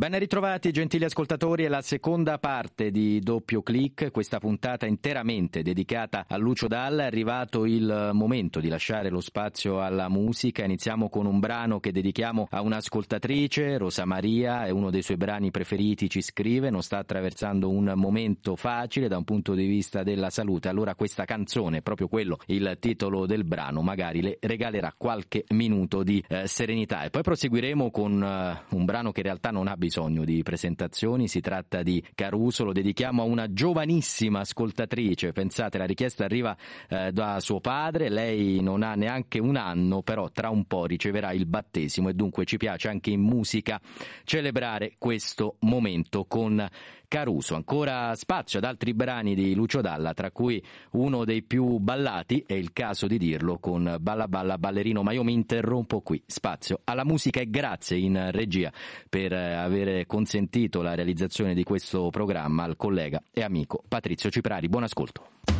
Ben ritrovati gentili ascoltatori, è la seconda parte di Doppio Clic, questa puntata interamente dedicata a Lucio Dalla. È arrivato il momento di lasciare lo spazio alla musica. Iniziamo con un brano che dedichiamo a un'ascoltatrice, Rosa Maria, è uno dei suoi brani preferiti, ci scrive, non sta attraversando un momento facile da un punto di vista della salute. Allora questa canzone, proprio quello, il titolo del brano, magari le regalerà qualche minuto di eh, serenità. E poi proseguiremo con eh, un brano che in realtà non ha bisogno bisogno di presentazioni, si tratta di Caruso, lo dedichiamo a una giovanissima ascoltatrice, pensate la richiesta arriva eh, da suo padre, lei non ha neanche un anno, però tra un po' riceverà il battesimo e dunque ci piace anche in musica celebrare questo momento con Caruso. Ancora spazio ad altri brani di Lucio Dalla, tra cui uno dei più ballati, è il caso di dirlo, con Balla Balla Ballerino, ma io mi interrompo qui. Spazio alla musica e grazie in regia per eh, aver consentito la realizzazione di questo programma al collega e amico Patrizio Ciprari. Buon ascolto.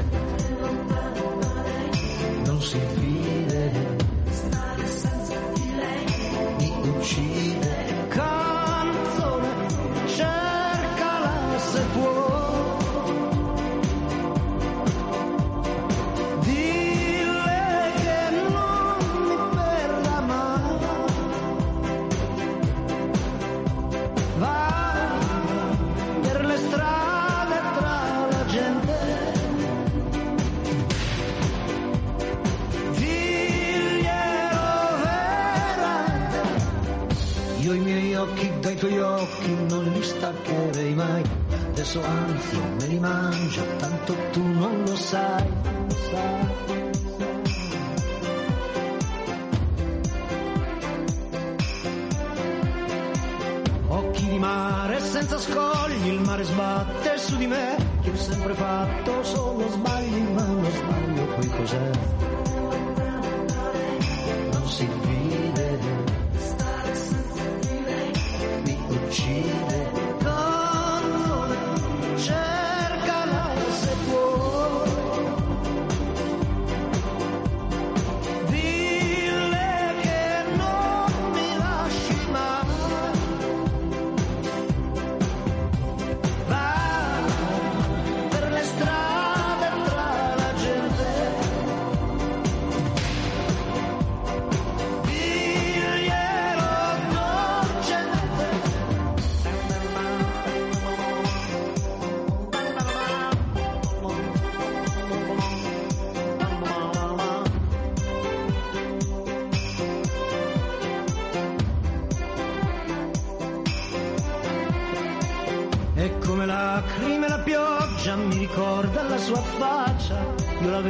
Adesso anzi me li mangio, tanto tu non lo sai. lo. Occhi di mare senza scogli, il mare sbatte su di me. Che ho sempre fatto solo sbagli, ma uno sbaglio poi cos'è?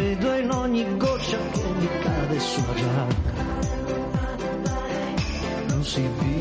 Vedo in ogni goccia che mi cade sulla giacca. Non si vive,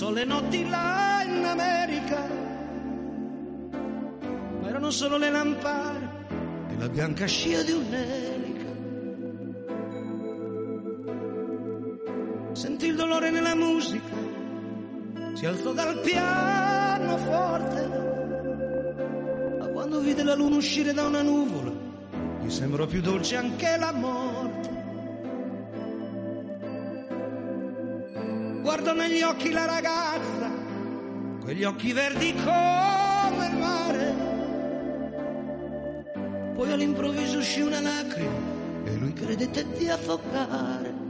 pensò alle notti là in America. Ma erano solo le lampade e la bianca scia di un'elica. Sentì il dolore nella musica, si alzò dal pianoforte. Ma quando vide la luna uscire da una nuvola, gli sembrò più dolce anche la guardo negli occhi la ragazza, quegli occhi verdi come il mare. Poi all'improvviso uscì una lacrima e lui credette di affogare.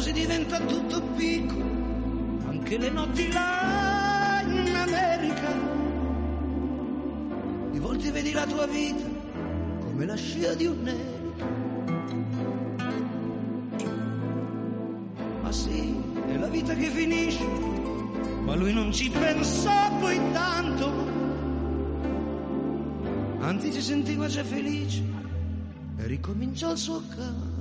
Così diventa tutto piccolo, anche le notti là in America di volte vedi la tua vita come la scia di un'elica. Ma sì, è la vita che finisce, ma lui non ci pensò poi tanto. Anzi si sentiva già felice e ricominciò il suo canto.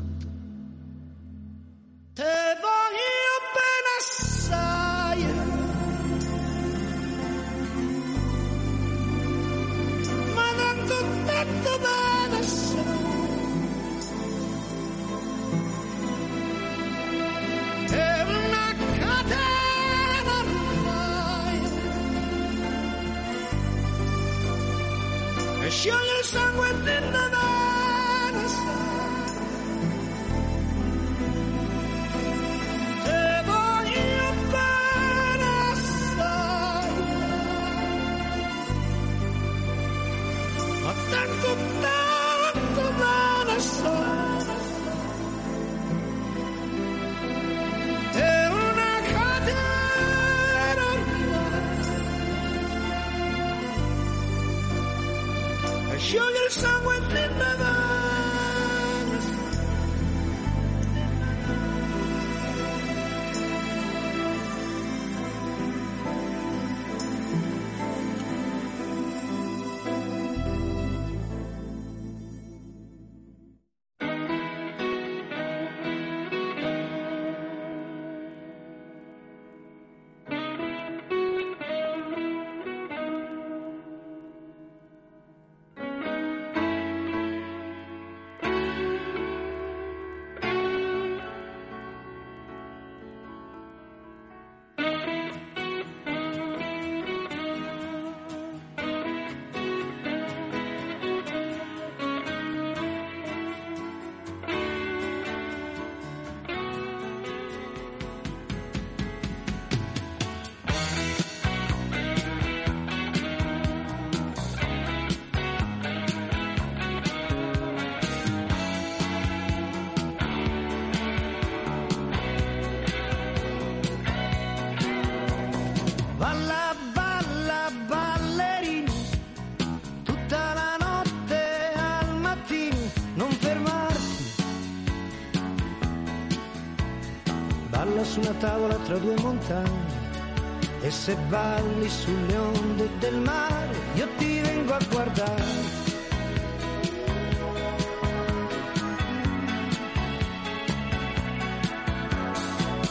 Su una tavola tra due montagne. E se balli sulle onde del mare, io ti vengo a guardare.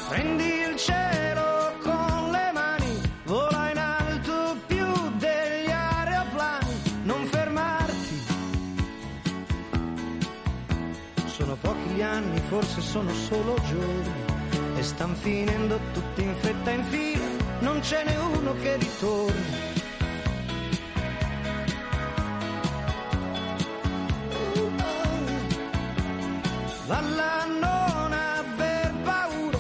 Prendi il cielo con le mani, vola in alto più degli aeroplani, non fermarti. Sono pochi gli anni, forse sono solo giorni, e stan finendo tutti in fretta in fila, non ce n'è uno che ritorni. Valla non aver paura,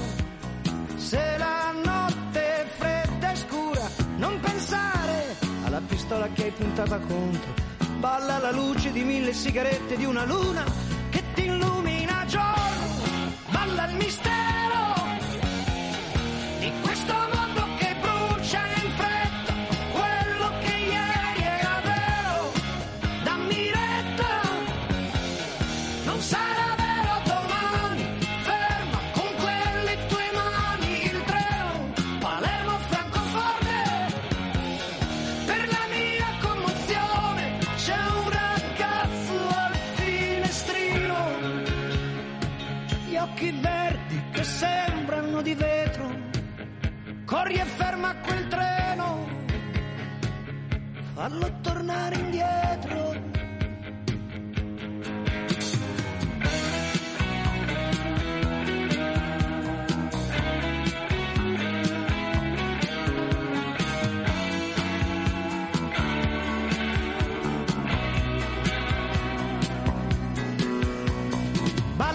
se la notte è fredda e scura, non pensare alla pistola che hai puntata contro. Balla alla luce di mille sigarette di una luna che ti illumina giorno. Balla il mistero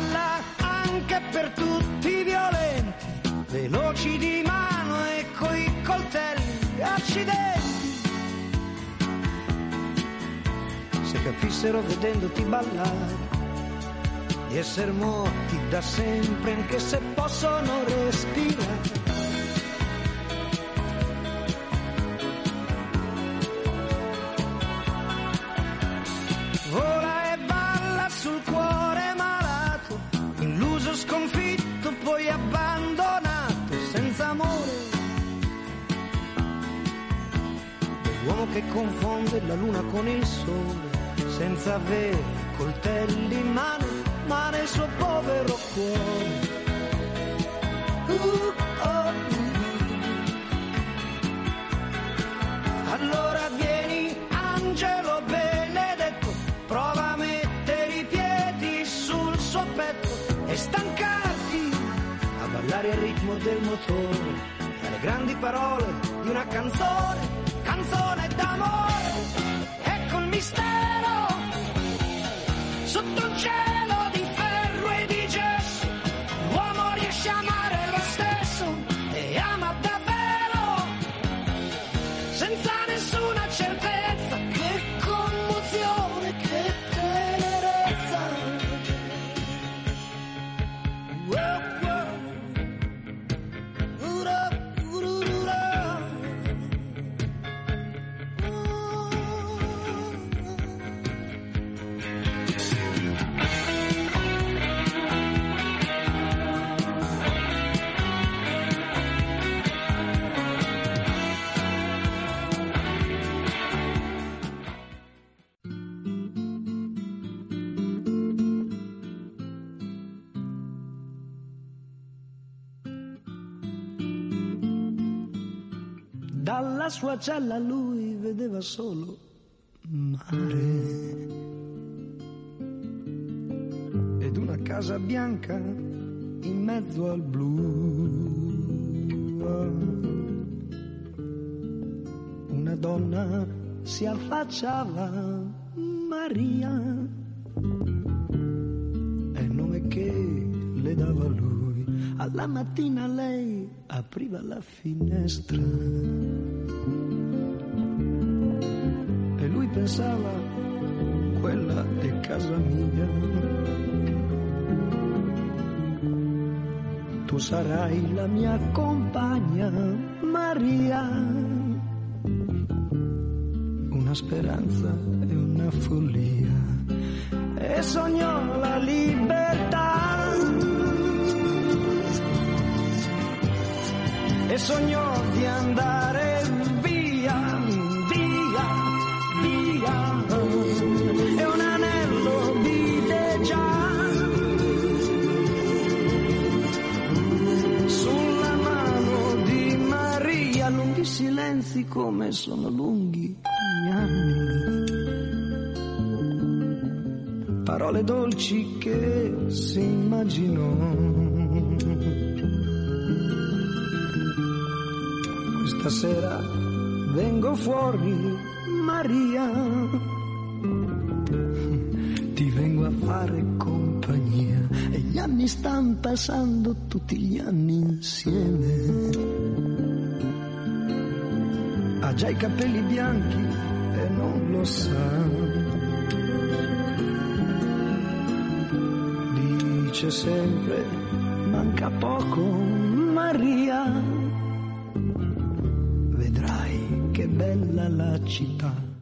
tornare anche per tutti i violenti, veloci di mano Se capissero vedendoti ballare, di essere morti da sempre anche se possono respirare. Vola e balla sul cuore malato, illuso, sconfitto, poi abbandonato, senza amore. L'uomo che confonde la luna con il sole, senza avere coltelli in mano, ma nel suo povero cuore. Uh, oh, allora vieni, angelo benedetto, prova a mettere i piedi sul suo petto e stancarti a ballare al ritmo del motore, alle grandi parole di una canzone, canzone d'amore. Ecco il mistero, di ferro e di gesso, l'uomo riesce a amare lo stesso e ama davvero. Senza Dalla sua cella lui vedeva solo mare ed una casa bianca in mezzo al blu. Una donna si affacciava, Maria, è il nome che le dava lui. Alla mattina lei apriva la finestra e lui pensava, quella è casa mia. Tu sarai la mia compagna, Maria. Una speranza e una follia. E sognò la libertà. E sognò di andare via, via, via. E un anello vide già sulla mano di Maria lunghi silenzi come sono lunghi gli anni. Parole dolci che si immaginò. Stasera vengo fuori, Maria. Ti vengo a fare compagnia e gli anni stanno passando tutti gli anni insieme. Ha già i capelli bianchi e non lo sa. Dice sempre, manca poco, Maria bella la città